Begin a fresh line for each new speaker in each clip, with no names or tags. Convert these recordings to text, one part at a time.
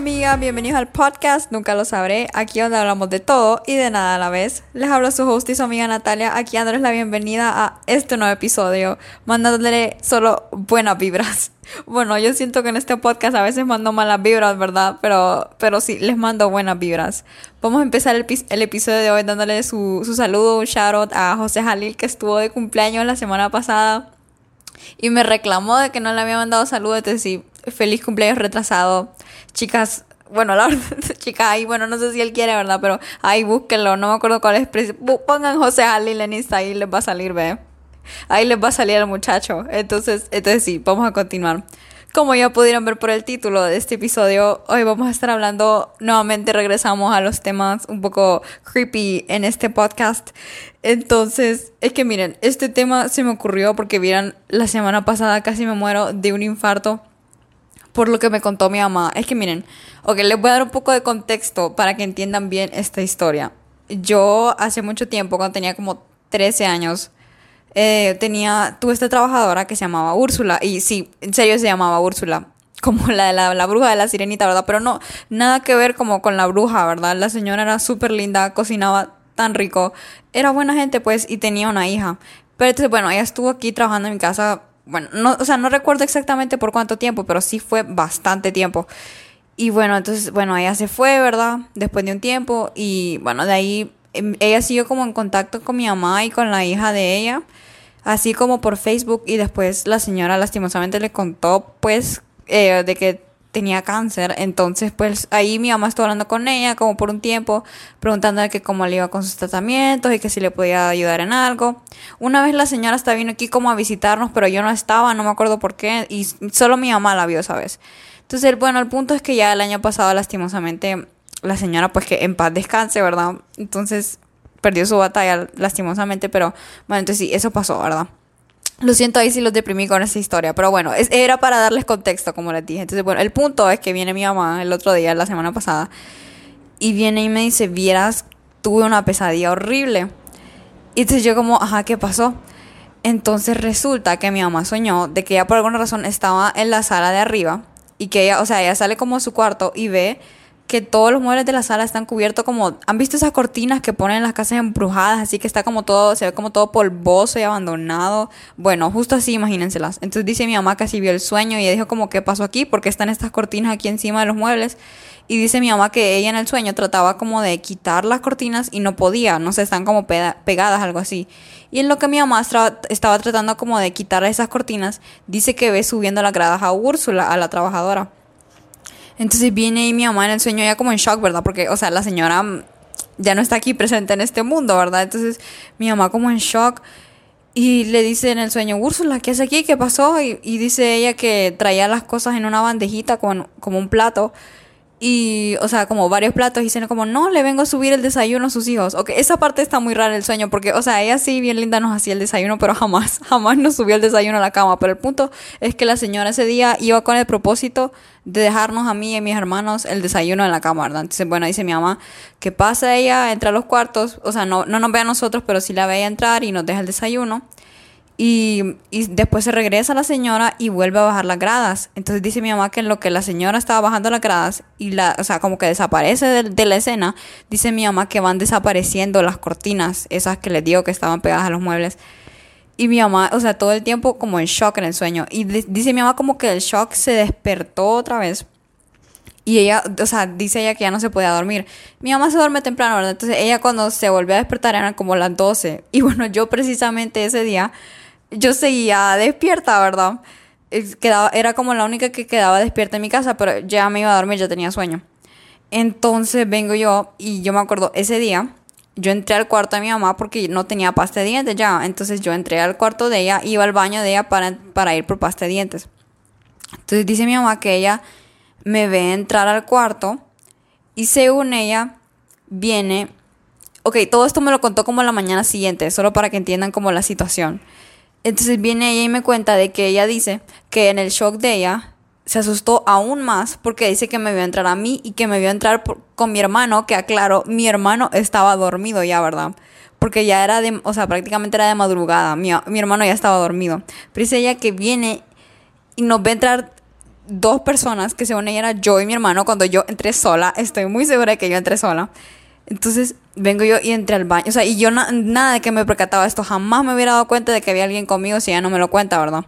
amigas, bienvenidos al podcast Nunca lo sabré, aquí donde hablamos de todo y de nada a la vez. Les habla su host y su amiga Natalia, aquí dándoles la bienvenida a este nuevo episodio, mandándole solo buenas vibras. Bueno, yo siento que en este podcast a veces mando malas vibras, ¿verdad? Pero, pero sí, les mando buenas vibras. Vamos a empezar el, el episodio de hoy dándole su, su saludo, un shout out a José Jalil que estuvo de cumpleaños la semana pasada y me reclamó de que no le había mandado saludos, entonces sí, feliz cumpleaños retrasado. Chicas, bueno, la verdad, chicas, ahí, bueno, no sé si él quiere, ¿verdad? Pero ahí búsquenlo, no me acuerdo cuál es. Pongan José Jalil en Insta, ahí les va a salir, ve. Ahí les va a salir el muchacho. Entonces, entonces sí, vamos a continuar. Como ya pudieron ver por el título de este episodio, hoy vamos a estar hablando, nuevamente regresamos a los temas un poco creepy en este podcast. Entonces, es que miren, este tema se me ocurrió porque vieran, la semana pasada casi me muero de un infarto por lo que me contó mi mamá. Es que miren, ok, les voy a dar un poco de contexto para que entiendan bien esta historia. Yo hace mucho tiempo, cuando tenía como 13 años, eh, tenía, tuve esta trabajadora que se llamaba Úrsula, y sí, en serio se llamaba Úrsula, como la de la, bruja de la sirenita, ¿verdad? Pero no, nada que ver como con la bruja, ¿verdad? La señora era súper linda, cocinaba tan rico, era buena gente, pues, y tenía una hija. Pero entonces, bueno, ella estuvo aquí trabajando en mi casa, bueno, no, o sea, no recuerdo exactamente por cuánto tiempo, pero sí fue bastante tiempo. Y bueno, entonces, bueno, ella se fue, ¿verdad? Después de un tiempo, y bueno, de ahí em, ella siguió como en contacto con mi mamá y con la hija de ella así como por Facebook y después la señora lastimosamente le contó pues eh, de que tenía cáncer, entonces pues ahí mi mamá estuvo hablando con ella como por un tiempo, preguntándole que cómo le iba con sus tratamientos y que si le podía ayudar en algo. Una vez la señora hasta vino aquí como a visitarnos, pero yo no estaba, no me acuerdo por qué, y solo mi mamá la vio esa vez. Entonces, bueno, el punto es que ya el año pasado lastimosamente la señora pues que en paz descanse, ¿verdad? Entonces perdió su batalla lastimosamente, pero bueno, entonces sí, eso pasó, ¿verdad? Lo siento ahí si los deprimí con esa historia, pero bueno, era para darles contexto, como les dije. Entonces, bueno, el punto es que viene mi mamá el otro día, la semana pasada, y viene y me dice, vieras, tuve una pesadilla horrible. Y entonces yo como, ajá, ¿qué pasó? Entonces resulta que mi mamá soñó de que ella por alguna razón estaba en la sala de arriba y que ella, o sea, ella sale como a su cuarto y ve que todos los muebles de la sala están cubiertos como, ¿han visto esas cortinas que ponen en las casas embrujadas? Así que está como todo, se ve como todo polvoso y abandonado. Bueno, justo así, imagínenselas. Entonces dice mi mamá que así vio el sueño y ella dijo como, ¿qué pasó aquí? Porque están estas cortinas aquí encima de los muebles. Y dice mi mamá que ella en el sueño trataba como de quitar las cortinas y no podía, no sé, están como pegadas, algo así. Y en lo que mi mamá estaba tratando como de quitar esas cortinas, dice que ve subiendo las gradas a Úrsula, a la trabajadora. Entonces viene y mi mamá en el sueño ya como en shock, ¿verdad? Porque, o sea, la señora mm, ya no está aquí presente en este mundo, ¿verdad? Entonces mi mamá como en shock y le dice en el sueño, Úrsula, ¿qué hace aquí? ¿Qué pasó? Y, dice ella que traía las cosas en una bandejita con, como un plato y, o sea, como varios platos y dicen como, no, le vengo a subir el desayuno a sus hijos. Ok, esa parte está muy rara el sueño porque, o sea, ella sí bien linda nos hacía el desayuno, pero jamás, jamás nos subió el desayuno a la cama. Pero el punto es que la señora ese día iba con el propósito de dejarnos a mí y a mis hermanos el desayuno en la cama, ¿verdad? Entonces, bueno, dice mi mamá que pasa ella, entra a los cuartos, o sea, no, no nos ve a nosotros, pero sí la ve a entrar y nos deja el desayuno. Y, después se regresa la señora y vuelve a bajar las gradas. Entonces dice mi mamá que en lo que la señora estaba bajando las gradas y la, o sea, como que desaparece de, la escena, dice mi mamá que van desapareciendo las cortinas, esas que les digo que estaban pegadas a los muebles. Y mi mamá, o sea, todo el tiempo como en shock en el sueño. Y dice mi mamá como que el shock se despertó otra vez. Y ella, o sea, dice ella que ya no se podía dormir. Mi mamá se duerme temprano, ¿verdad? Entonces ella cuando se volvió a despertar eran como las 12. Y bueno, yo precisamente ese día yo seguía despierta, ¿verdad? Quedaba, era como la única que quedaba despierta en mi casa, pero ya me iba a dormir, ya tenía sueño. Entonces vengo yo y yo me acuerdo ese día, yo entré al cuarto de mi mamá porque no tenía pasta de dientes ya. Entonces yo entré al cuarto de ella, iba al baño de ella para, para ir por pasta de dientes. Entonces dice mi mamá que ella me ve entrar al cuarto y según ella viene... Ok, todo esto me lo contó como la mañana siguiente, solo para que entiendan como la situación. Entonces viene ella y me cuenta de que ella dice que en el shock de ella se asustó aún más porque dice que me vio entrar a mí y que me vio entrar con mi hermano, que aclaro, mi hermano estaba dormido ya, ¿verdad? Porque ya era de, o sea, prácticamente era de madrugada, mi, mi hermano ya estaba dormido. Pero dice ella que viene y nos ve entrar dos personas que según ella era yo y mi hermano cuando yo entré sola. Estoy muy segura de que yo entré sola. Entonces vengo yo y entré al baño. O sea, y yo nada de que me percataba esto. Jamás me hubiera dado cuenta de que había alguien conmigo si ella no me lo cuenta, ¿verdad?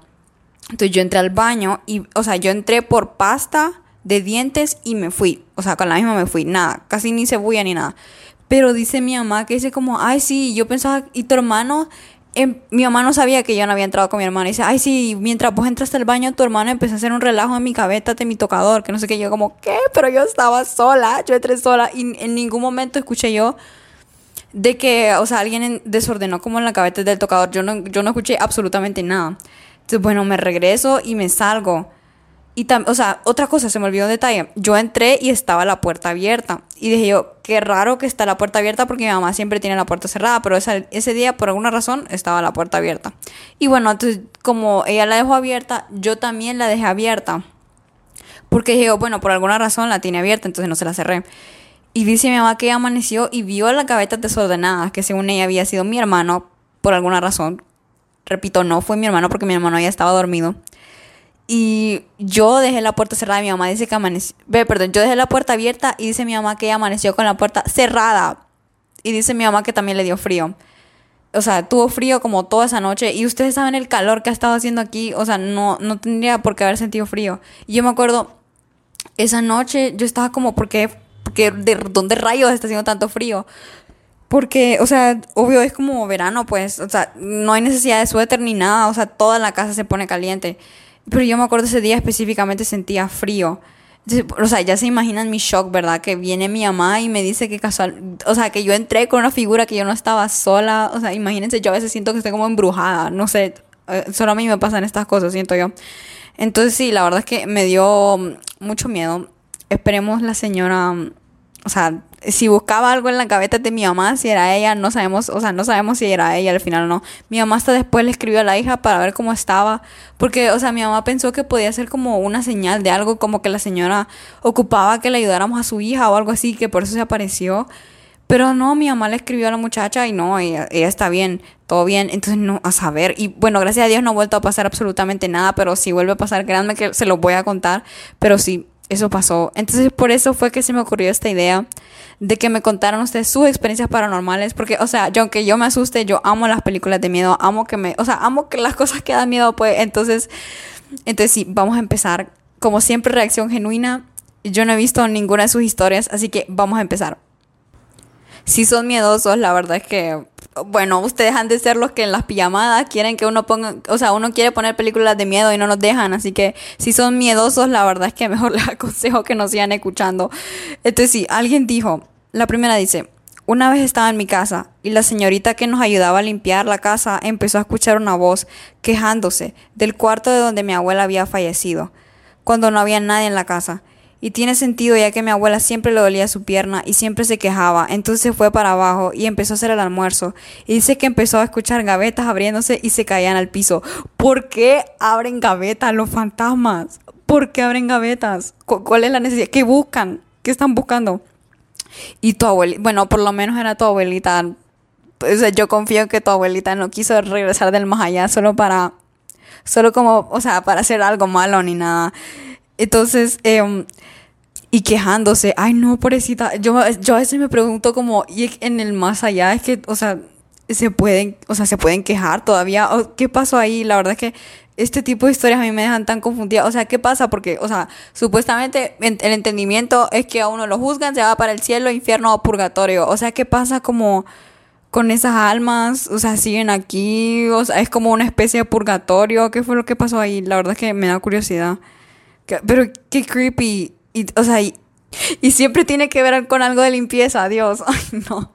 Entonces yo entré al baño y, o sea, yo entré por pasta de dientes y me fui. O sea, con la misma me fui. Nada, casi ni cebolla ni nada. Pero dice mi mamá que dice como, ay, sí, yo pensaba, ¿y tu hermano? Em, mi mamá no sabía que yo no había entrado con mi hermana. Y dice, ay, sí, mientras vos entraste al baño, tu hermano empezó a hacer un relajo en mi cabeza de mi tocador, que no sé qué. Yo como, ¿qué? Pero yo estaba sola, yo entré sola y en ningún momento escuché yo de que, o sea, alguien desordenó como en la cabeza del tocador. Yo no, yo no escuché absolutamente nada. Bueno, me regreso y me salgo. Y o sea, otra cosa, se me olvidó un detalle. Yo entré y estaba la puerta abierta. Y dije yo, qué raro que está la puerta abierta porque mi mamá siempre tiene la puerta cerrada, pero ese día por alguna razón estaba la puerta abierta. Y bueno, entonces como ella la dejó abierta, yo también la dejé abierta. Porque dije, bueno, por alguna razón la tiene abierta, entonces no se la cerré. Y dice mi mamá que amaneció y vio la cabeza desordenada, que según ella había sido mi hermano, por alguna razón. Repito, no fue mi hermano porque mi hermano ya estaba dormido. Y yo dejé la puerta cerrada mi mamá dice que amaneció. Ve, perdón, yo dejé la puerta abierta y dice mi mamá que ella amaneció con la puerta cerrada. Y dice mi mamá que también le dio frío. O sea, tuvo frío como toda esa noche. Y ustedes saben el calor que ha estado haciendo aquí. O sea, no, no tendría por qué haber sentido frío. Y yo me acuerdo, esa noche yo estaba como, ¿por qué? Porque, ¿De dónde rayos está haciendo tanto frío? Porque, o sea, obvio es como verano, pues. O sea, no hay necesidad de suéter ni nada. O sea, toda la casa se pone caliente. Pero yo me acuerdo ese día específicamente sentía frío. o sea, ya se imaginan mi shock, ¿verdad? Que viene mi mamá y me dice que casual, o sea, que yo entré con una figura que yo no estaba sola. O sea, imagínense, yo a veces siento que estoy como embrujada, no sé, eh, solo a mí me pasan estas cosas, siento yo. Entonces sí, la verdad es que me dio mucho miedo. Esperemos la señora, o sea, si buscaba algo en la cabeza de mi mamá, si era ella, no sabemos, o sea, no sabemos si era ella al final o no. Mi mamá hasta después le escribió a la hija para ver cómo estaba, porque, o sea, mi mamá pensó que podía ser como una señal de algo, como que la señora ocupaba que le ayudáramos a su hija o algo así, que por eso se apareció. Pero no, mi mamá le escribió a la muchacha y no, ella, ella está bien, todo bien. Entonces, no, a saber. Y bueno, gracias a Dios no ha vuelto a pasar absolutamente nada, pero si vuelve a pasar, créanme que se los voy a contar. Pero sí, eso pasó. Entonces por eso fue que se me ocurrió esta idea de que me contaran ustedes sus experiencias paranormales, porque, o sea, yo aunque yo me asuste, yo amo las películas de miedo, amo que me, o sea, amo que las cosas que dan miedo, pues, entonces, entonces sí, vamos a empezar. Como siempre, reacción genuina. Yo no he visto ninguna de sus historias, así que vamos a empezar. Si son miedosos, la verdad es que bueno, ustedes han de ser los que en las pijamadas quieren que uno ponga, o sea, uno quiere poner películas de miedo y no nos dejan, así que si son miedosos, la verdad es que mejor les aconsejo que nos sigan escuchando. Entonces sí, alguien dijo, la primera dice, una vez estaba en mi casa y la señorita que nos ayudaba a limpiar la casa empezó a escuchar una voz quejándose del cuarto de donde mi abuela había fallecido, cuando no había nadie en la casa. Y tiene sentido ya que mi abuela siempre le dolía su pierna y siempre se quejaba. Entonces fue para abajo y empezó a hacer el almuerzo. Y dice que empezó a escuchar gavetas abriéndose y se caían al piso. ¿Por qué abren gavetas los fantasmas? ¿Por qué abren gavetas? ¿Cuál es la necesidad? ¿Qué buscan? ¿Qué están buscando? Y tu abuelita, bueno, por lo menos era tu abuelita. O sea, yo confío que tu abuelita no quiso regresar del más allá solo para, solo como, o sea, para hacer algo malo ni nada. Entonces, eh, y quejándose, ay no, pobrecita, yo, yo a veces me pregunto como, y en el más allá es que, o sea, se pueden, o sea, se pueden quejar todavía, ¿qué pasó ahí? La verdad es que este tipo de historias a mí me dejan tan confundida, o sea, ¿qué pasa? Porque, o sea, supuestamente el entendimiento es que a uno lo juzgan, se va para el cielo, infierno o purgatorio, o sea, ¿qué pasa como con esas almas? O sea, siguen aquí, o sea, es como una especie de purgatorio, ¿qué fue lo que pasó ahí? La verdad es que me da curiosidad. Pero qué creepy. Y, o sea, y, siempre tiene que ver con algo de limpieza, Dios. Ay, no.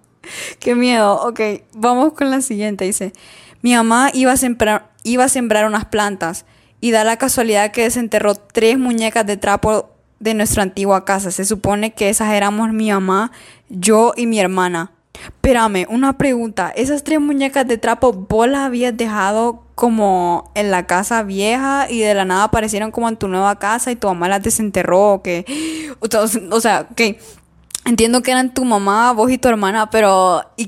Qué miedo. Ok, vamos con la siguiente. Dice, mi mamá iba a sembrar, iba a sembrar unas plantas y da la casualidad que desenterró tres muñecas de trapo de nuestra antigua casa. Se supone que esas éramos mi mamá, yo y mi hermana. Espérame, una pregunta. ¿Esas tres muñecas de trapo vos las habías dejado como en la casa vieja y de la nada aparecieron como en tu nueva casa y tu mamá las desenterró? ¿o, o sea, que entiendo que eran tu mamá, vos y tu hermana, pero y,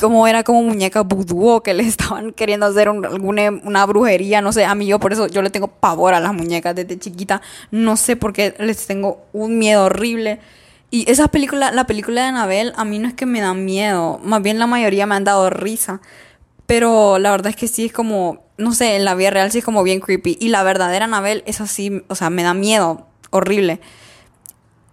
como era como muñeca vudú que le estaban queriendo hacer alguna una brujería, no sé, a mí yo por eso yo le tengo pavor a las muñecas desde chiquita, no sé por qué les tengo un miedo horrible. Y esa película, la película de Anabel, a mí no es que me da miedo, más bien la mayoría me han dado risa. Pero la verdad es que sí es como, no sé, en la vida real sí es como bien creepy. Y la verdadera Anabel es así, o sea, me da miedo, horrible.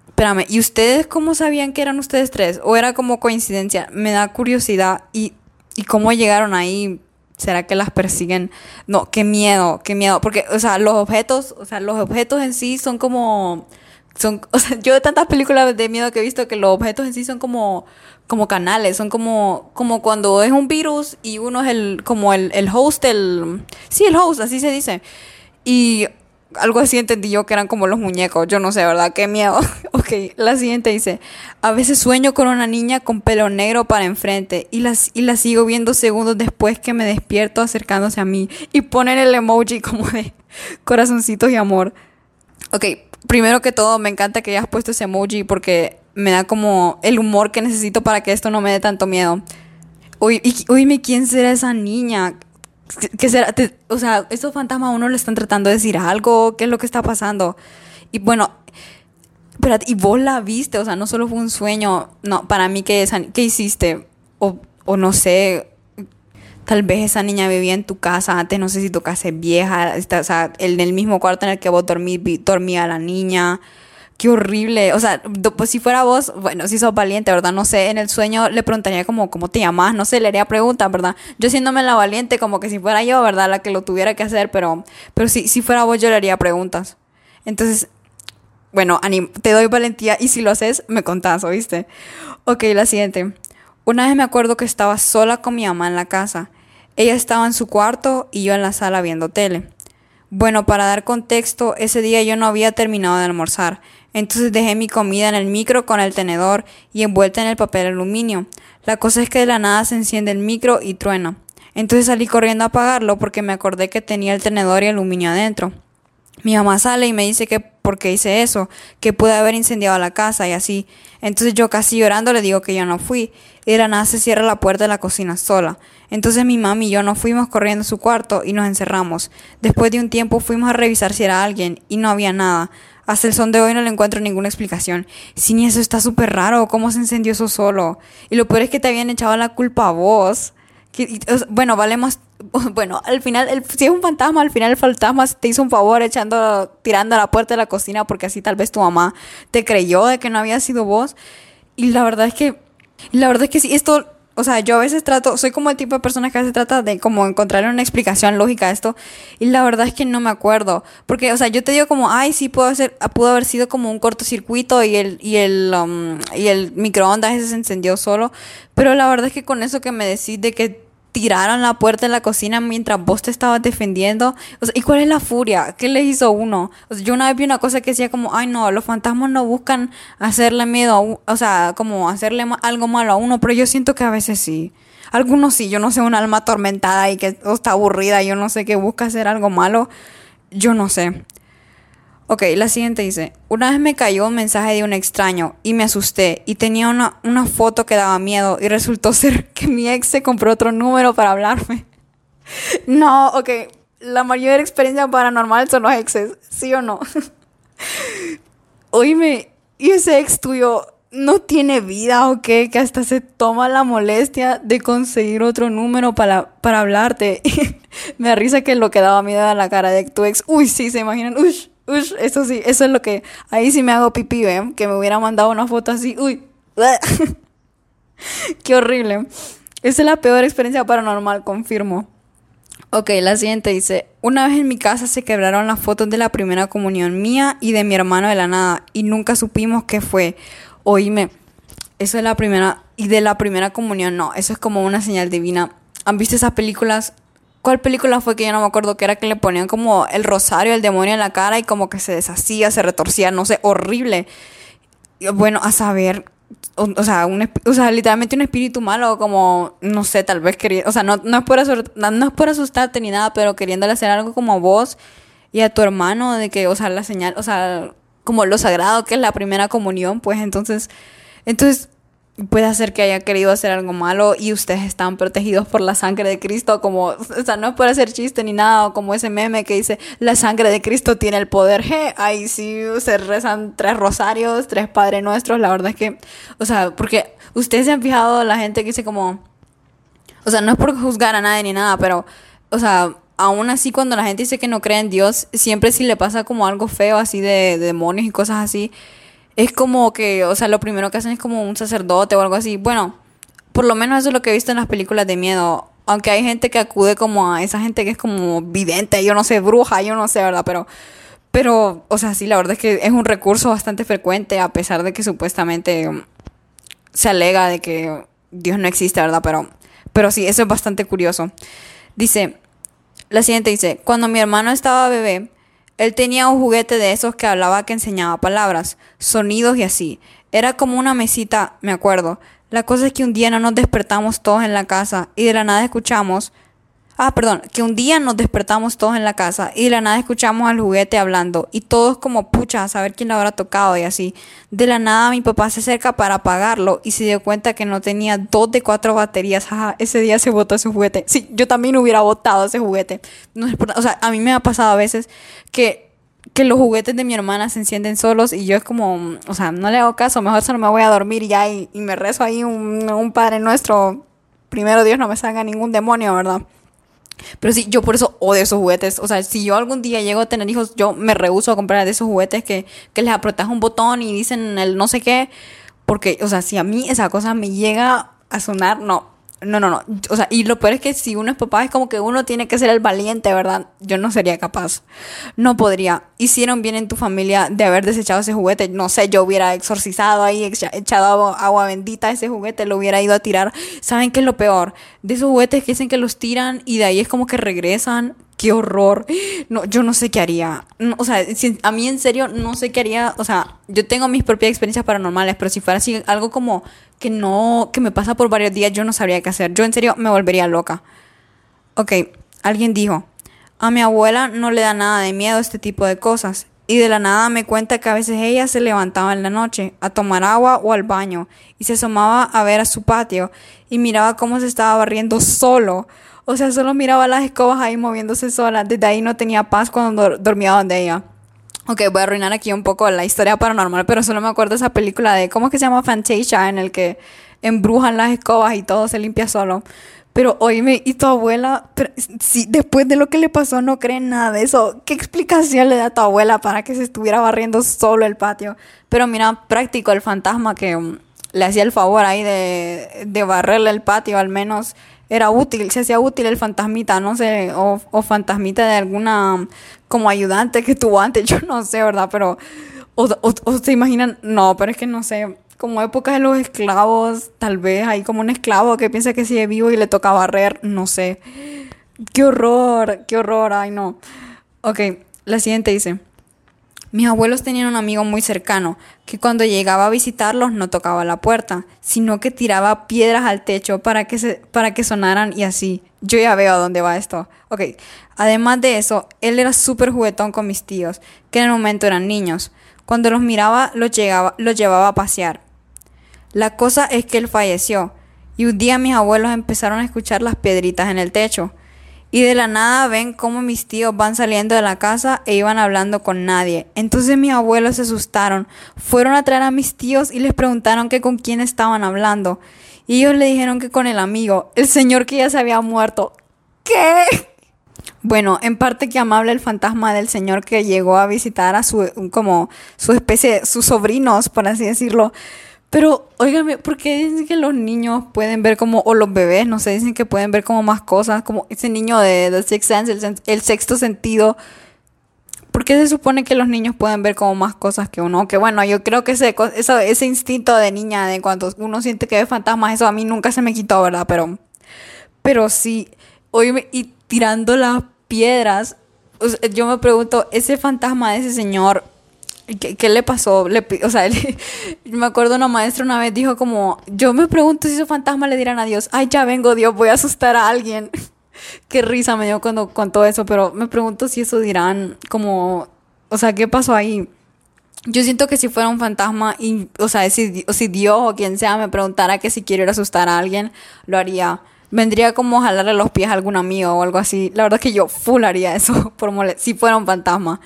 Espérame, ¿y ustedes cómo sabían que eran ustedes tres? ¿O era como coincidencia? Me da curiosidad. ¿Y, y cómo llegaron ahí? ¿Será que las persiguen? No, qué miedo, qué miedo. Porque, o sea, los objetos, o sea, los objetos en sí son como... Son, o sea, yo de tantas películas de miedo que he visto que los objetos en sí son como, como canales, son como, como cuando es un virus y uno es el, como el, el host, el, sí, el host, así se dice. Y algo así entendí yo que eran como los muñecos. Yo no sé, ¿verdad? Qué miedo. ok, la siguiente dice, a veces sueño con una niña con pelo negro para enfrente y la, y la sigo viendo segundos después que me despierto acercándose a mí y ponen el emoji como de corazoncitos y amor. Ok, primero que todo me encanta que hayas puesto ese emoji porque me da como el humor que necesito para que esto no me dé tanto miedo. Oye, ¿quién será esa niña? ¿Qué será? o sea, estos fantasmas a uno le están tratando de decir algo, ¿qué es lo que está pasando? Y bueno, pero y vos la viste, o sea, no solo fue un sueño, no, para mí, ¿qué, qué hiciste? O, o no sé, tal vez esa niña vivía en tu casa antes, no sé si tu casa es vieja, está, o sea, en el mismo cuarto en el que vos dormí, dormía la niña, qué horrible. O sea, pues si fuera vos, bueno, si sos valiente, ¿verdad? No sé, en el sueño le preguntaría como, ¿cómo te llamas? No sé, le haría preguntas, ¿verdad? Yo siéndome la valiente, como que si fuera yo, ¿verdad? La que lo tuviera que hacer, pero, pero si, si fuera vos, yo le haría preguntas. Entonces, bueno, te doy valentía y si lo haces, me contás, ¿oíste? Ok, la siguiente. Una vez me acuerdo que estaba sola con mi mamá en la casa. Ella estaba en su cuarto y yo en la sala viendo tele. Bueno, para dar contexto, ese día yo no había terminado de almorzar. Entonces dejé mi comida en el micro con el tenedor y envuelta en el papel aluminio. La cosa es que de la nada se enciende el micro y truena. Entonces salí corriendo a apagarlo porque me acordé que tenía el tenedor y aluminio adentro. Mi mamá sale y me dice que por qué hice eso, que pude haber incendiado la casa y así. Entonces yo casi llorando le digo que yo no fui. De la nada se cierra la puerta de la cocina sola. Entonces mi mamá y yo nos fuimos corriendo a su cuarto y nos encerramos. Después de un tiempo fuimos a revisar si era alguien y no había nada. Hasta el son de hoy no le encuentro ninguna explicación. Si ni eso está súper raro, ¿cómo se encendió eso solo? Y lo peor es que te habían echado la culpa a vos. bueno, vale más. Bueno, al final, si es un fantasma, al final el fantasma te hizo un favor echando, tirando a la puerta de la cocina porque así tal vez tu mamá te creyó de que no había sido vos. Y la verdad es que, la verdad es que sí, esto o sea, yo a veces trato, soy como el tipo de persona que a veces trata de como encontrar una explicación lógica a esto y la verdad es que no me acuerdo, porque o sea, yo te digo como, ay, sí pudo ser pudo haber sido como un cortocircuito y el y el um, y el microondas ese se encendió solo, pero la verdad es que con eso que me decís de que tiraron la puerta de la cocina mientras vos te estabas defendiendo. ¿y cuál es la furia? ¿Qué le hizo uno? Yo una vez vi una cosa que decía como, ay no, los fantasmas no buscan hacerle miedo a o sea, como hacerle algo malo a uno, pero yo siento que a veces sí. Algunos sí, yo no sé, un alma atormentada y que está aburrida, yo no sé, que busca hacer algo malo, yo no sé. Ok, la siguiente dice, una vez me cayó un mensaje de un extraño y me asusté y tenía una, una, foto que daba miedo y resultó ser que mi ex se compró otro número para hablarme. No, ok, la mayor experiencia paranormal son los exes, ¿sí o no? Oíme, ¿y ese ex tuyo no tiene vida o qué? Que hasta se toma la molestia de conseguir otro número para, para hablarte. me da risa que lo que daba miedo a la cara de tu ex. Uy, sí, se imaginan, uy Uy, eso sí, eso es lo que. Ahí sí me hago pipí, ¿ven? Que me hubiera mandado una foto así. Uy. Qué horrible. Esa es la peor experiencia paranormal, confirmo. Ok, la siguiente dice, una vez en mi casa se quebraron las fotos de la primera comunión mía y de mi hermano de la nada y nunca supimos qué fue. Oíme, eso es la primera, y de la primera comunión no, eso es como una señal divina. ¿Han visto esas películas ¿Cuál película fue que yo no me acuerdo que era que le ponían como el rosario, el demonio en la cara y como que se deshacía, se retorcía, no sé, horrible? Bueno, a saber, o, sea, un, o sea, literalmente un espíritu malo, como, no sé, tal vez quería, o sea, no, no, es por no es por asustarte ni nada, pero queriéndole hacer algo como a vos y a tu hermano, de que, o sea, la señal, o sea, como lo sagrado que es la primera comunión, pues entonces Entonces, puede hacer que haya querido hacer algo malo y ustedes están protegidos por la sangre de Cristo, como, o sea, no es por hacer chiste ni nada, o como ese meme que dice, la sangre de Cristo tiene el poder, je, ahí sí se rezan tres rosarios, tres Padres Nuestros, la verdad es que, o sea, porque ustedes se han fijado la gente que dice como, o sea, no es por juzgar a nadie ni nada, pero, o sea, aún así cuando la gente dice que no cree en Dios, siempre si le pasa como algo feo así de, de demonios y cosas así, es como que, o sea, lo primero que hacen es como un sacerdote o algo así. Bueno, por lo menos eso es lo que he visto en las películas de miedo. Aunque hay gente que acude como a esa gente que es como vidente, yo no sé, bruja, yo no sé, ¿verdad? Pero, pero, o sea, sí, la verdad es que es un recurso bastante frecuente, a pesar de que supuestamente se alega de que Dios no existe, ¿verdad? Pero, pero sí, eso es bastante curioso. Dice, la siguiente dice, cuando mi hermano estaba bebé, él tenía un juguete de esos que hablaba que enseñaba palabras, sonidos y así. Era como una mesita, me acuerdo. La cosa es que un día no nos despertamos todos en la casa y de la nada escuchamos Ah, perdón, que un día nos despertamos todos en la casa y de la nada escuchamos al juguete hablando y todos como pucha a saber quién lo habrá tocado y así. De la nada mi papá se acerca para apagarlo y se dio cuenta que no tenía dos de cuatro baterías. Ajá, ese día se botó ese juguete. Sí, yo también hubiera botado ese juguete. No o sea, a mí me ha pasado a veces que, que los juguetes de mi hermana se encienden solos y yo es como, o sea, no le hago caso, mejor solo me voy a dormir y ya y, me rezo ahí un, un Padre Nuestro. Primero Dios no me salga ningún demonio, ¿verdad? Pero sí, yo por eso odio esos juguetes. O sea, si yo algún día llego a tener hijos, yo me rehuso a comprar de esos juguetes que, que les apretas un botón y dicen el no sé qué. Porque, o sea, si a mí esa cosa me llega a sonar, no, no, no, no. O sea, y lo peor es que si uno es papá es como que uno tiene que ser el valiente, ¿verdad? Yo no sería capaz. No podría. Hicieron bien en tu familia de haber desechado ese juguete. No sé, yo hubiera exorcizado ahí, echado agua, bendita a ese juguete, lo hubiera ido a tirar. ¿Saben qué es lo peor? De esos juguetes que dicen que los tiran y de ahí es como que regresan qué horror. No, yo no sé qué haría. o sea, a mí en serio no sé qué haría. O sea, yo tengo mis propias experiencias paranormales, pero si fuera así algo como que no, que me pasa por varios días, yo no sabría qué hacer. Yo en serio me volvería loca. Ok, alguien dijo, a mi abuela no le da nada de miedo este tipo de cosas. Y de la nada me cuenta que a veces ella se levantaba en la noche a tomar agua o al baño y se asomaba a ver a su patio y miraba cómo se estaba barriendo solo. O sea, solo miraba las escobas ahí moviéndose sola. Desde ahí no tenía paz cuando dormía donde ella. Ok, voy a arruinar aquí un poco la historia paranormal, pero solo me acuerdo esa película de, ¿cómo es que se llama Fantasia? En el que embrujan las escobas y todo se limpia solo. Pero oíme, y tu abuela, si después de lo que le pasó no cree nada de eso, ¿qué explicación le da a tu abuela para que se estuviera barriendo solo el patio? Pero mira, práctico el fantasma que um, le hacía el favor ahí de, de barrerle el patio, al menos era útil, se hacía útil el fantasmita, no sé, o, o fantasmita de alguna como ayudante que tuvo antes, yo no sé, ¿verdad? Pero, o, o, se imaginan, no, pero es que no sé, como época de los esclavos, tal vez hay como un esclavo que piensa que sigue vivo y le toca barrer, no sé. Qué horror, qué horror, ay no. Ok, la siguiente dice. Mis abuelos tenían un amigo muy cercano que cuando llegaba a visitarlos no tocaba la puerta, sino que tiraba piedras al techo para que, se, para que sonaran y así. Yo ya veo a dónde va esto. Ok, además de eso, él era súper juguetón con mis tíos, que en el momento eran niños. Cuando los miraba, los, llegaba, los llevaba a pasear. La cosa es que él falleció, y un día mis abuelos empezaron a escuchar las piedritas en el techo. Y de la nada ven cómo mis tíos van saliendo de la casa e iban hablando con nadie. Entonces mis abuelos se asustaron. Fueron a traer a mis tíos y les preguntaron que con quién estaban hablando. Y ellos le dijeron que con el amigo, el señor que ya se había muerto. ¿Qué? Bueno, en parte que amable el fantasma del señor que llegó a visitar a su como su especie, sus sobrinos, por así decirlo. Pero, óigame, ¿por qué dicen que los niños pueden ver como, o los bebés, no sé, dicen que pueden ver como más cosas, como ese niño de The Sixth Sense, el, sexto sentido? ¿Por qué se supone que los niños pueden ver como más cosas que uno? Que bueno, yo creo que ese, ese instinto de niña, de cuando uno siente que ve fantasmas, eso a mí nunca se me quitó, ¿verdad? Pero, pero sí, oíme, y tirando las piedras, yo me pregunto, ese fantasma de ese señor ¿Qué, ¿Qué, le pasó? Le, o sea, me acuerdo una maestra una vez dijo como, yo me pregunto si esos fantasmas le dirán a Dios, ay, ya vengo Dios, voy a asustar a alguien. Qué risa me dio cuando contó eso, pero me pregunto si eso dirán como, o sea, ¿qué pasó ahí? yo siento que si fuera un fantasma, y, o sea, si, si Dios o quien sea me preguntara que si quiero ir a asustar a alguien, lo haría. Vendría como jalarle los pies a algún amigo o algo así. La verdad es que yo full eso por si fuera un fantasma.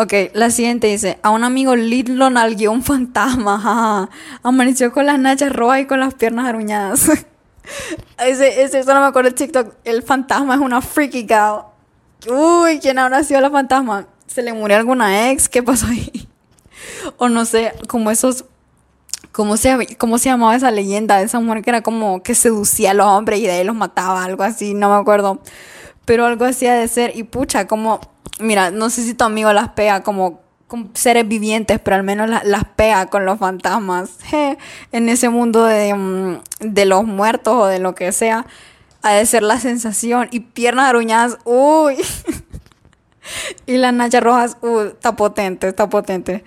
Ok, la siguiente dice, a un amigo Lid lo nalgueó un fantasma, amaneció con las nachas rojas y con las piernas aruñadas. ese, ese, eso no me acuerdo el TikTok, el fantasma es una freaky gal. Uy, ¿quién habrá sido la fantasma? ¿Se le murió alguna ex? ¿Qué pasó ahí? o no sé, como esos ¿Cómo se, ¿Cómo se llamaba esa leyenda esa mujer que era como que seducía a los hombres y de ahí los mataba? Algo así, no me acuerdo. Pero algo así de ser. Y pucha, como, mira, no sé si tu amigo las pega como con seres vivientes, pero al menos las, pega con los fantasmas. en ese mundo de, mm, de los muertos o de lo que sea, ha de ser la sensación. Y piernas aruñadas, uy. y las nachas rojas, uy, está potente, está potente.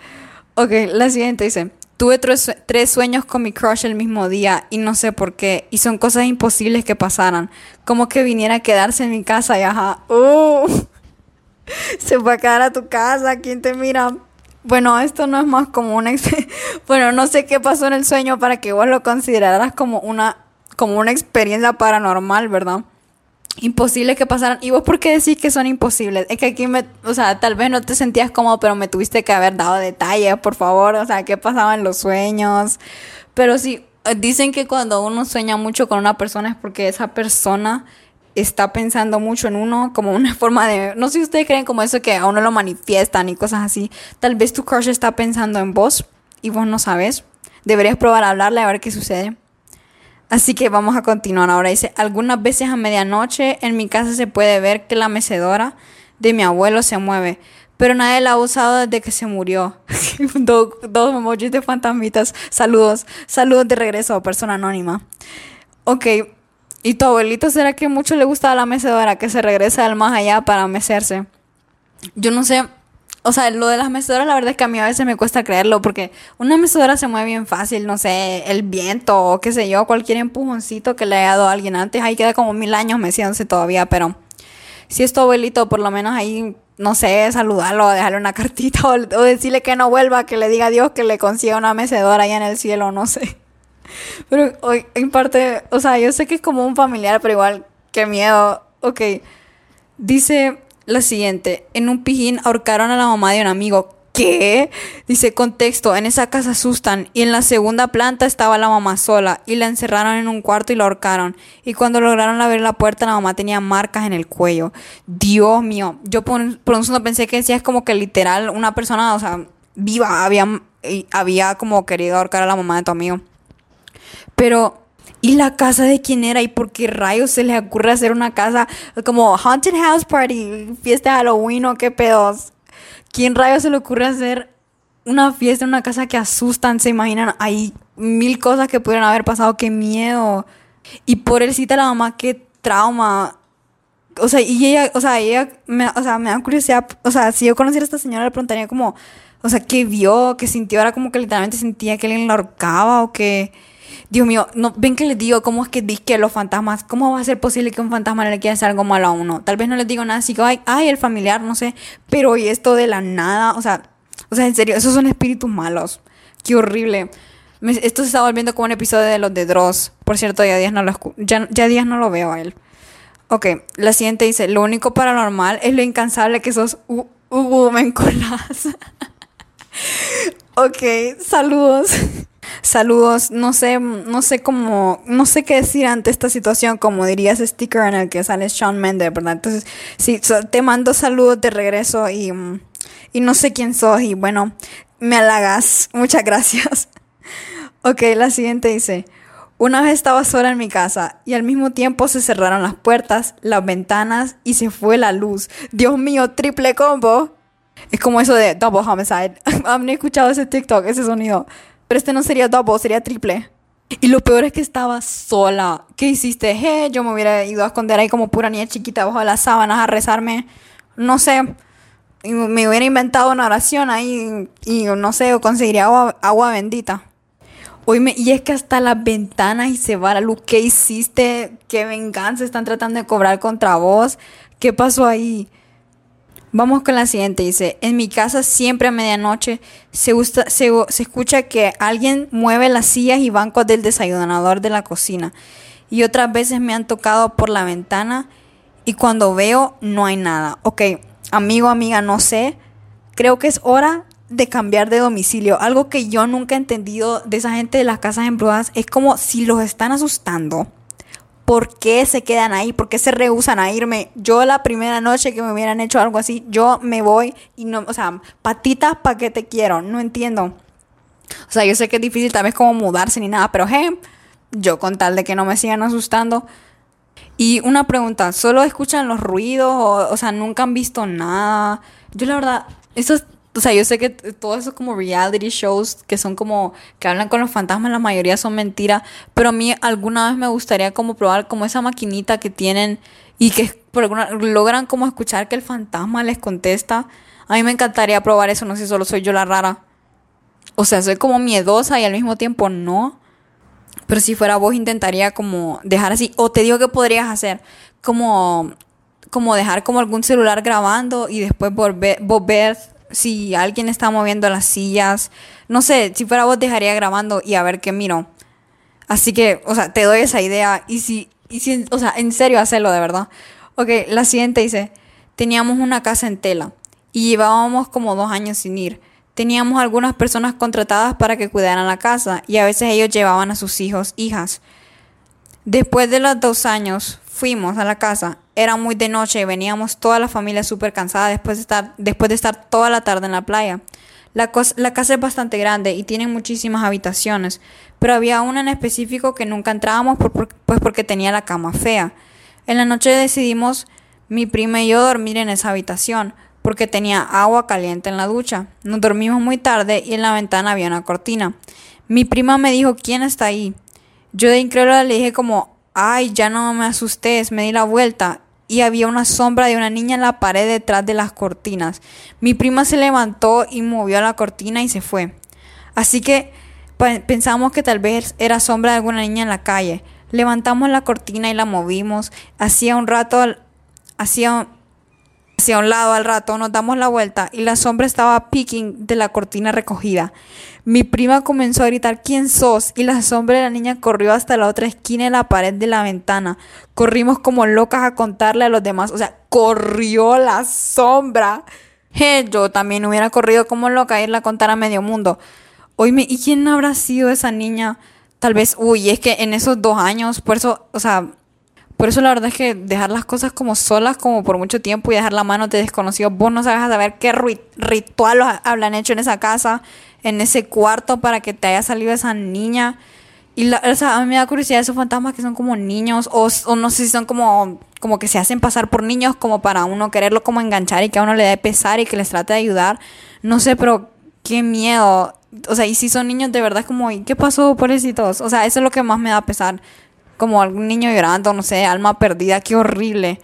Ok, la siguiente dice. Tuve tres, sueños con mi crush el mismo día y no sé por qué. Y son cosas imposibles que pasaran. Como que viniera a quedarse en mi casa y ajá. Uh, se fue a quedar a tu casa. ¿Quién te mira? Bueno, esto no es más como una... Bueno, no sé qué pasó en el sueño para que vos lo consideraras como una, como una experiencia paranormal, ¿verdad? Imposibles que pasaran. ¿Y vos por qué decís que son imposibles? Es que aquí me, o sea, tal vez no te sentías cómodo, pero me tuviste que haber dado detalles, por favor. O sea, qué pasaba los sueños. Pero sí, dicen que cuando uno sueña mucho con una persona es porque esa persona está pensando mucho en uno como una forma de, no sé si ustedes creen como eso que a uno lo manifiestan y cosas así. Tal vez tu crush está pensando en vos y vos no sabes. Deberías probar a hablarle a ver qué sucede. Así que vamos a continuar. Ahora dice, algunas veces a medianoche en mi casa se puede ver que la mecedora de mi abuelo se mueve, pero nadie la ha usado desde que se murió. dos, dos emojis de fantasmitas. Saludos, saludos de regreso, persona anónima. Ok, ¿y tu abuelito será que mucho le gusta la mecedora, que se regresa al más allá para mecerse? Yo no sé, o sea, lo de las mecedoras, la verdad es que a mí a veces me cuesta creerlo porque una mecedora se mueve bien fácil, no sé, el viento o qué sé yo, cualquier empujoncito que le haya dado a alguien antes, ahí queda como mil años meciéndose todavía, pero si es tu abuelito, por lo menos ahí, no sé, saludarlo, dejarle una cartita o, decirle que no vuelva, que le diga a Dios que le consiga una mecedora allá en el cielo, no sé. Pero hoy, en parte, o sea, yo sé que es como un familiar, pero igual, qué miedo. Ok, dice la siguiente. En un pijín ahorcaron a la mamá de un amigo. ¿Qué? Dice contexto, en esa casa asustan y en la segunda planta estaba la mamá sola y la encerraron en un cuarto y la ahorcaron. Y cuando lograron abrir la puerta la mamá tenía marcas en el cuello. Dios mío, yo por, un segundo pensé que decía es como que literal una persona, o sea, viva había, había como querido ahorcar a la mamá de tu amigo. Pero ¿Y la casa de quién era? ¿Y por qué rayos se le ocurre hacer una casa como Haunted House Party, fiesta de Halloween o qué pedos? ¿Quién rayos se le ocurre hacer una fiesta en una casa que asustan? ¿Se imaginan? Hay mil cosas que pudieron haber pasado, qué miedo. Y por él cita la mamá, qué trauma. O sea, y ella, o sea, ella, me, o sea, me da curiosidad, o sea, si yo conociera a esta señora le preguntaría como, o sea, ¿qué vio? ¿Qué sintió? Ahora como que literalmente sentía que alguien la ahorcaba o que Dios mío, no, ven que les digo cómo es que que los fantasmas, cómo va a ser posible que un fantasma le quiera hacer algo malo a uno. Tal vez no les digo nada así que, ay, ay, el familiar, no sé, pero y esto de la nada, o sea, o sea, en serio, esos son espíritus malos. Qué horrible. esto se está volviendo como un episodio de los de Dross. Por cierto, ya días no lo, ya, ya días no lo veo a él. Ok, la siguiente dice, lo único paranormal es lo incansable que sos uh, uh, ok, saludos. Saludos, no sé, no sé cómo, no sé qué decir ante esta situación, como dirías sticker en el que sale Sean Mendes, ¿verdad? Entonces, sí, te mando saludos de regreso y, y no sé quién sos y bueno, me halagas, muchas gracias. ok, la siguiente dice, una vez estaba sola en mi casa y al mismo tiempo se cerraron las puertas, las ventanas y se fue la luz. Dios mío, triple combo. Es como eso de double homicide. Han escuchado ese TikTok, ese sonido. Pero este no sería double, sería triple. Y lo peor es que estaba sola. ¿Qué hiciste? Hey, yo me hubiera ido a esconder ahí como pura niña chiquita bajo las sábanas a rezarme. No sé. Me hubiera inventado una oración ahí y no sé, conseguiría agua, agua bendita. Oíme, y es que hasta las ventanas y se va la luz. ¿Qué hiciste? ¿Qué venganza están tratando de cobrar contra vos? ¿Qué pasó ahí? Vamos con la siguiente. Dice, en mi casa siempre a medianoche se, se, se, escucha que alguien mueve las sillas y bancos del desayunador de la cocina. Y otras veces me han tocado por la ventana y cuando veo no hay nada. Ok, amigo, amiga, no sé. Creo que es hora de cambiar de domicilio. Algo que yo nunca he entendido de esa gente de las casas embrujadas es como si los están asustando ¿por qué se quedan ahí? ¿Por qué se rehusan a irme? Yo la primera noche que me hubieran hecho algo así, yo me voy y no, o sea, patitas, ¿para qué te quiero? No entiendo. O sea, yo sé que es difícil tal vez como mudarse ni nada, pero hey, yo con tal de que no me sigan asustando. Y una pregunta, ¿solo escuchan los ruidos o, o sea, nunca han visto nada? Yo la verdad, eso es o sea, yo sé que todo eso como reality shows que son como que hablan con los fantasmas, la mayoría son mentiras, pero a mí alguna vez me gustaría como probar como esa maquinita que tienen y que por alguna, logran como escuchar que el fantasma les contesta. A mí me encantaría probar eso, no sé si solo soy yo la rara. O sea, soy como miedosa y al mismo tiempo no. Pero si fuera vos intentaría como dejar así o te digo que podrías hacer como como dejar como algún celular grabando y después volver, volver si alguien está moviendo las sillas. No sé, si fuera vos dejaría grabando y a ver qué miro. Así que, o sea, te doy esa idea. Y si, y si, o sea, en serio hacerlo de verdad. Ok, la siguiente dice, teníamos una casa en tela y llevábamos como dos años sin ir. Teníamos algunas personas contratadas para que cuidaran la casa y a veces ellos llevaban a sus hijos, hijas. Después de los dos años fuimos a la casa era muy de noche y veníamos toda la familia súper cansada después de, estar, después de estar toda la tarde en la playa. La, casa es bastante grande y tiene muchísimas habitaciones, pero había una en específico que nunca entrábamos pues porque tenía la cama fea. En la noche decidimos mi prima y yo dormir en esa habitación porque tenía agua caliente en la ducha. Nos dormimos muy tarde y en la ventana había una cortina. Mi prima me dijo, ¿quién está ahí? Yo de incrédula le dije como, Ay, ya no me asustes, me di la vuelta y había una sombra de una niña en la pared detrás de las cortinas. Mi prima se levantó y movió la cortina y se fue. Así que pensamos que tal vez era sombra de alguna niña en la calle. Levantamos la cortina y la movimos. Hacía un rato, hacía hacia un lado al rato, nos damos la vuelta y la sombra estaba picking de la cortina recogida. Mi prima comenzó a gritar ¿Quién sos? y la sombra de la niña corrió hasta la otra esquina de la pared de la ventana. Corrimos como locas a contarle a los demás, o sea, corrió la sombra. yo también hubiera corrido como loca a irla a contar a medio mundo. Oíme, ¿y quién habrá sido esa niña? Tal vez, uy, es que en esos dos años, por eso, o sea, por eso la verdad es que dejar las cosas como solas como por mucho tiempo y dejar la mano de desconocidos, vos no sabes a saber qué ritual hablan hecho en esa casa, en ese cuarto para que te haya salido esa niña. Y la, o sea, a mí me da curiosidad esos fantasmas que son como niños o, o, no sé si son como, como que se hacen pasar por niños como para uno quererlo como enganchar y que a uno le dé pesar y que les trate de ayudar. No sé, pero qué miedo. O sea, y si son niños de verdad es como, ¿y qué pasó, pobrecitos? O sea, eso es lo que más me da pesar como algún niño llorando, no sé, alma perdida, qué horrible.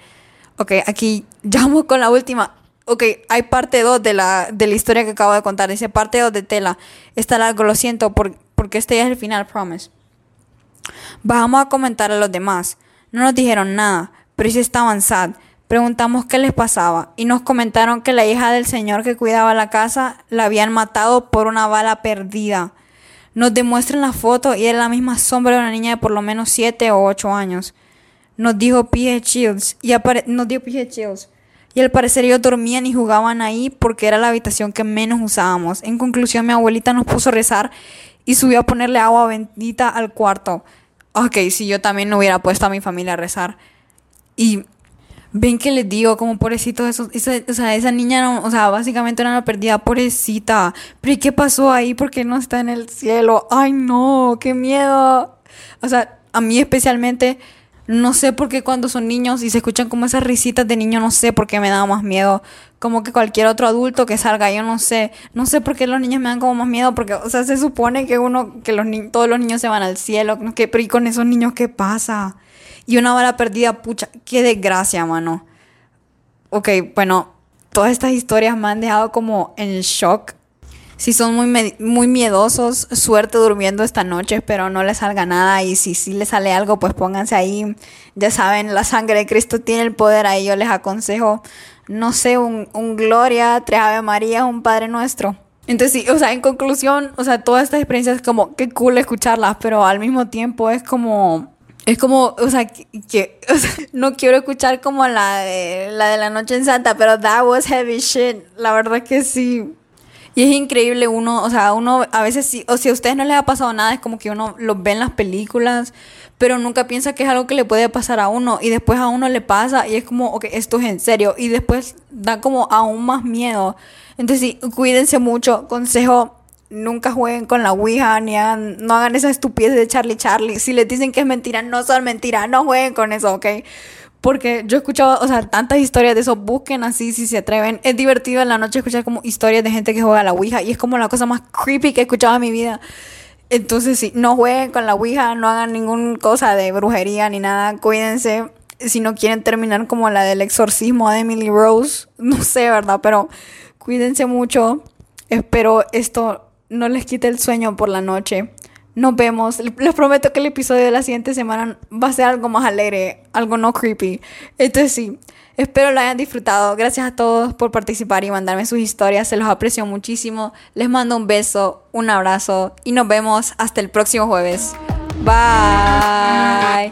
Ok, aquí vamos con la última. Ok, hay parte 2 de la, de la historia que acabo de contar. Dice parte 2 de tela. Está largo, lo siento, porque este ya es el final, promise. Bajamos a comentar a los demás. No nos dijeron nada, pero sí estaban sad. Preguntamos qué les pasaba y nos comentaron que la hija del señor que cuidaba la casa la habían matado por una bala perdida. Nos demuestran la foto y era la misma sombra de una niña de por lo menos 7 o 8 años. Nos dijo P.G. Chills y nos dio Chills. Y al parecer ellos dormían y jugaban ahí porque era la habitación que menos usábamos. En conclusión, mi abuelita nos puso a rezar y subió a ponerle agua bendita al cuarto. Ok, si yo también no hubiera puesto a mi familia a rezar. Y ven que les digo, como pobrecito, eso, esa, o sea, esa niña, no, o sea, básicamente era una perdida, pobrecita. Pero ¿y qué pasó ahí? ¿Por qué no está en el cielo? Ay, no, qué miedo. O sea, a mí especialmente, no sé por qué cuando son niños y se escuchan como esas risitas de niño, no sé por qué me da más miedo. Como que cualquier otro adulto que salga, yo no sé. No sé por qué los niños me dan como más miedo, porque, o sea, se supone que uno, que los todos los niños se van al cielo, que, pero ¿y con esos niños qué pasa? Y una bala perdida, pucha, qué desgracia, mano. Ok, bueno, todas estas historias me han dejado como en shock. Si son muy, muy miedosos, suerte durmiendo esta noche, pero no les salga nada. Y si sí les sale algo, pues pónganse ahí. Ya saben, la sangre de Cristo tiene el poder ahí. Yo les aconsejo no sé, un, un Gloria, tres Ave María, un Padre Nuestro. Entonces, sí, o sea, en conclusión, o sea, todas estas experiencias es como, qué cool escucharlas, pero al mismo tiempo es como, es como, o sea, que, no quiero escuchar como la de, la de la noche en Santa, pero that was heavy shit, la verdad que sí. Y es increíble uno, o sea, uno a veces sí, o si a ustedes no les ha pasado nada, es como que uno lo ve en las películas, pero nunca piensa que es algo que le puede pasar a uno y después a uno le pasa y es como, ok, esto es en serio y después da como aún más miedo. Entonces sí, cuídense mucho, consejo, nunca jueguen con la Ouija, ni hagan, no hagan esa estupidez de Charlie Charlie. Si les dicen que es mentira, no son mentiras, no jueguen con eso, ¿ok? Porque yo he escuchado, o sea, tantas historias de eso, busquen así si se atreven. Es divertido en la noche escuchar como historias de gente que juega a la Ouija y es como la cosa más creepy que he escuchado en mi vida. Entonces, sí, no jueguen con la Ouija, no hagan ninguna cosa de brujería ni nada, cuídense. Si no quieren terminar como la del exorcismo de Emily Rose, no sé, ¿verdad? Pero cuídense mucho. Espero esto no les quite el sueño por la noche. Nos vemos. Les prometo que el episodio de la siguiente semana va a ser algo más alegre, algo no creepy. Entonces sí, espero lo hayan disfrutado. Gracias a todos por participar y mandarme sus historias. Se los aprecio muchísimo. Les mando un beso, un abrazo y nos vemos hasta el próximo jueves. Bye.